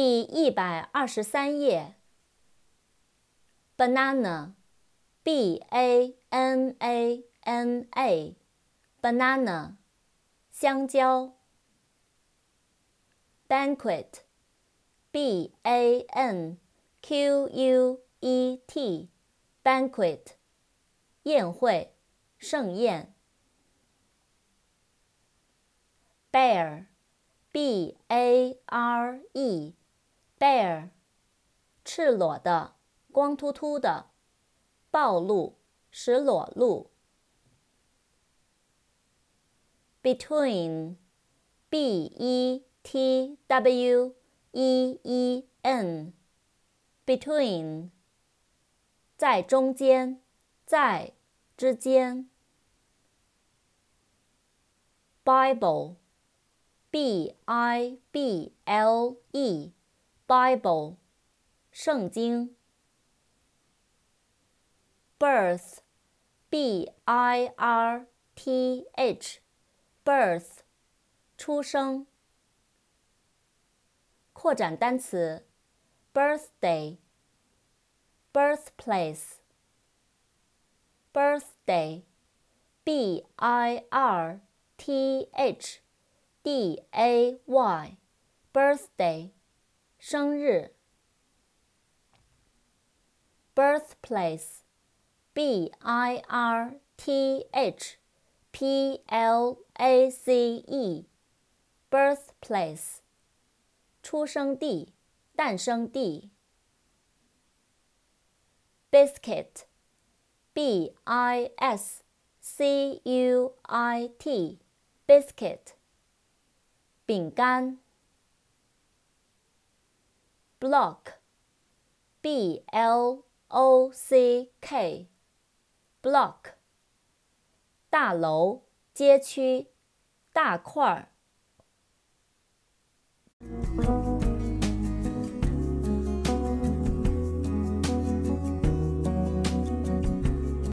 第一百二十三页。banana，b a n a n a，banana，香蕉。banquet，b a n q u e t，banquet，宴会、盛宴。bear，b-a-r-e E，bear，赤裸的，光秃秃的，暴露，使裸露。Between，B E T W E E N，between，在中间，在之间。Bible。B I B L Bible，圣经。Birth，B I R T H，Birth，出生。扩展单词：birthday，birthplace，birthday，B I R T H。D A Y，birthday，生日。birthplace，B I R T H P L A C E，birthplace，出生地、诞生地。biscuit，B I S C U I T，biscuit。饼干，block，b l o c k，block，大楼、街区、大块儿。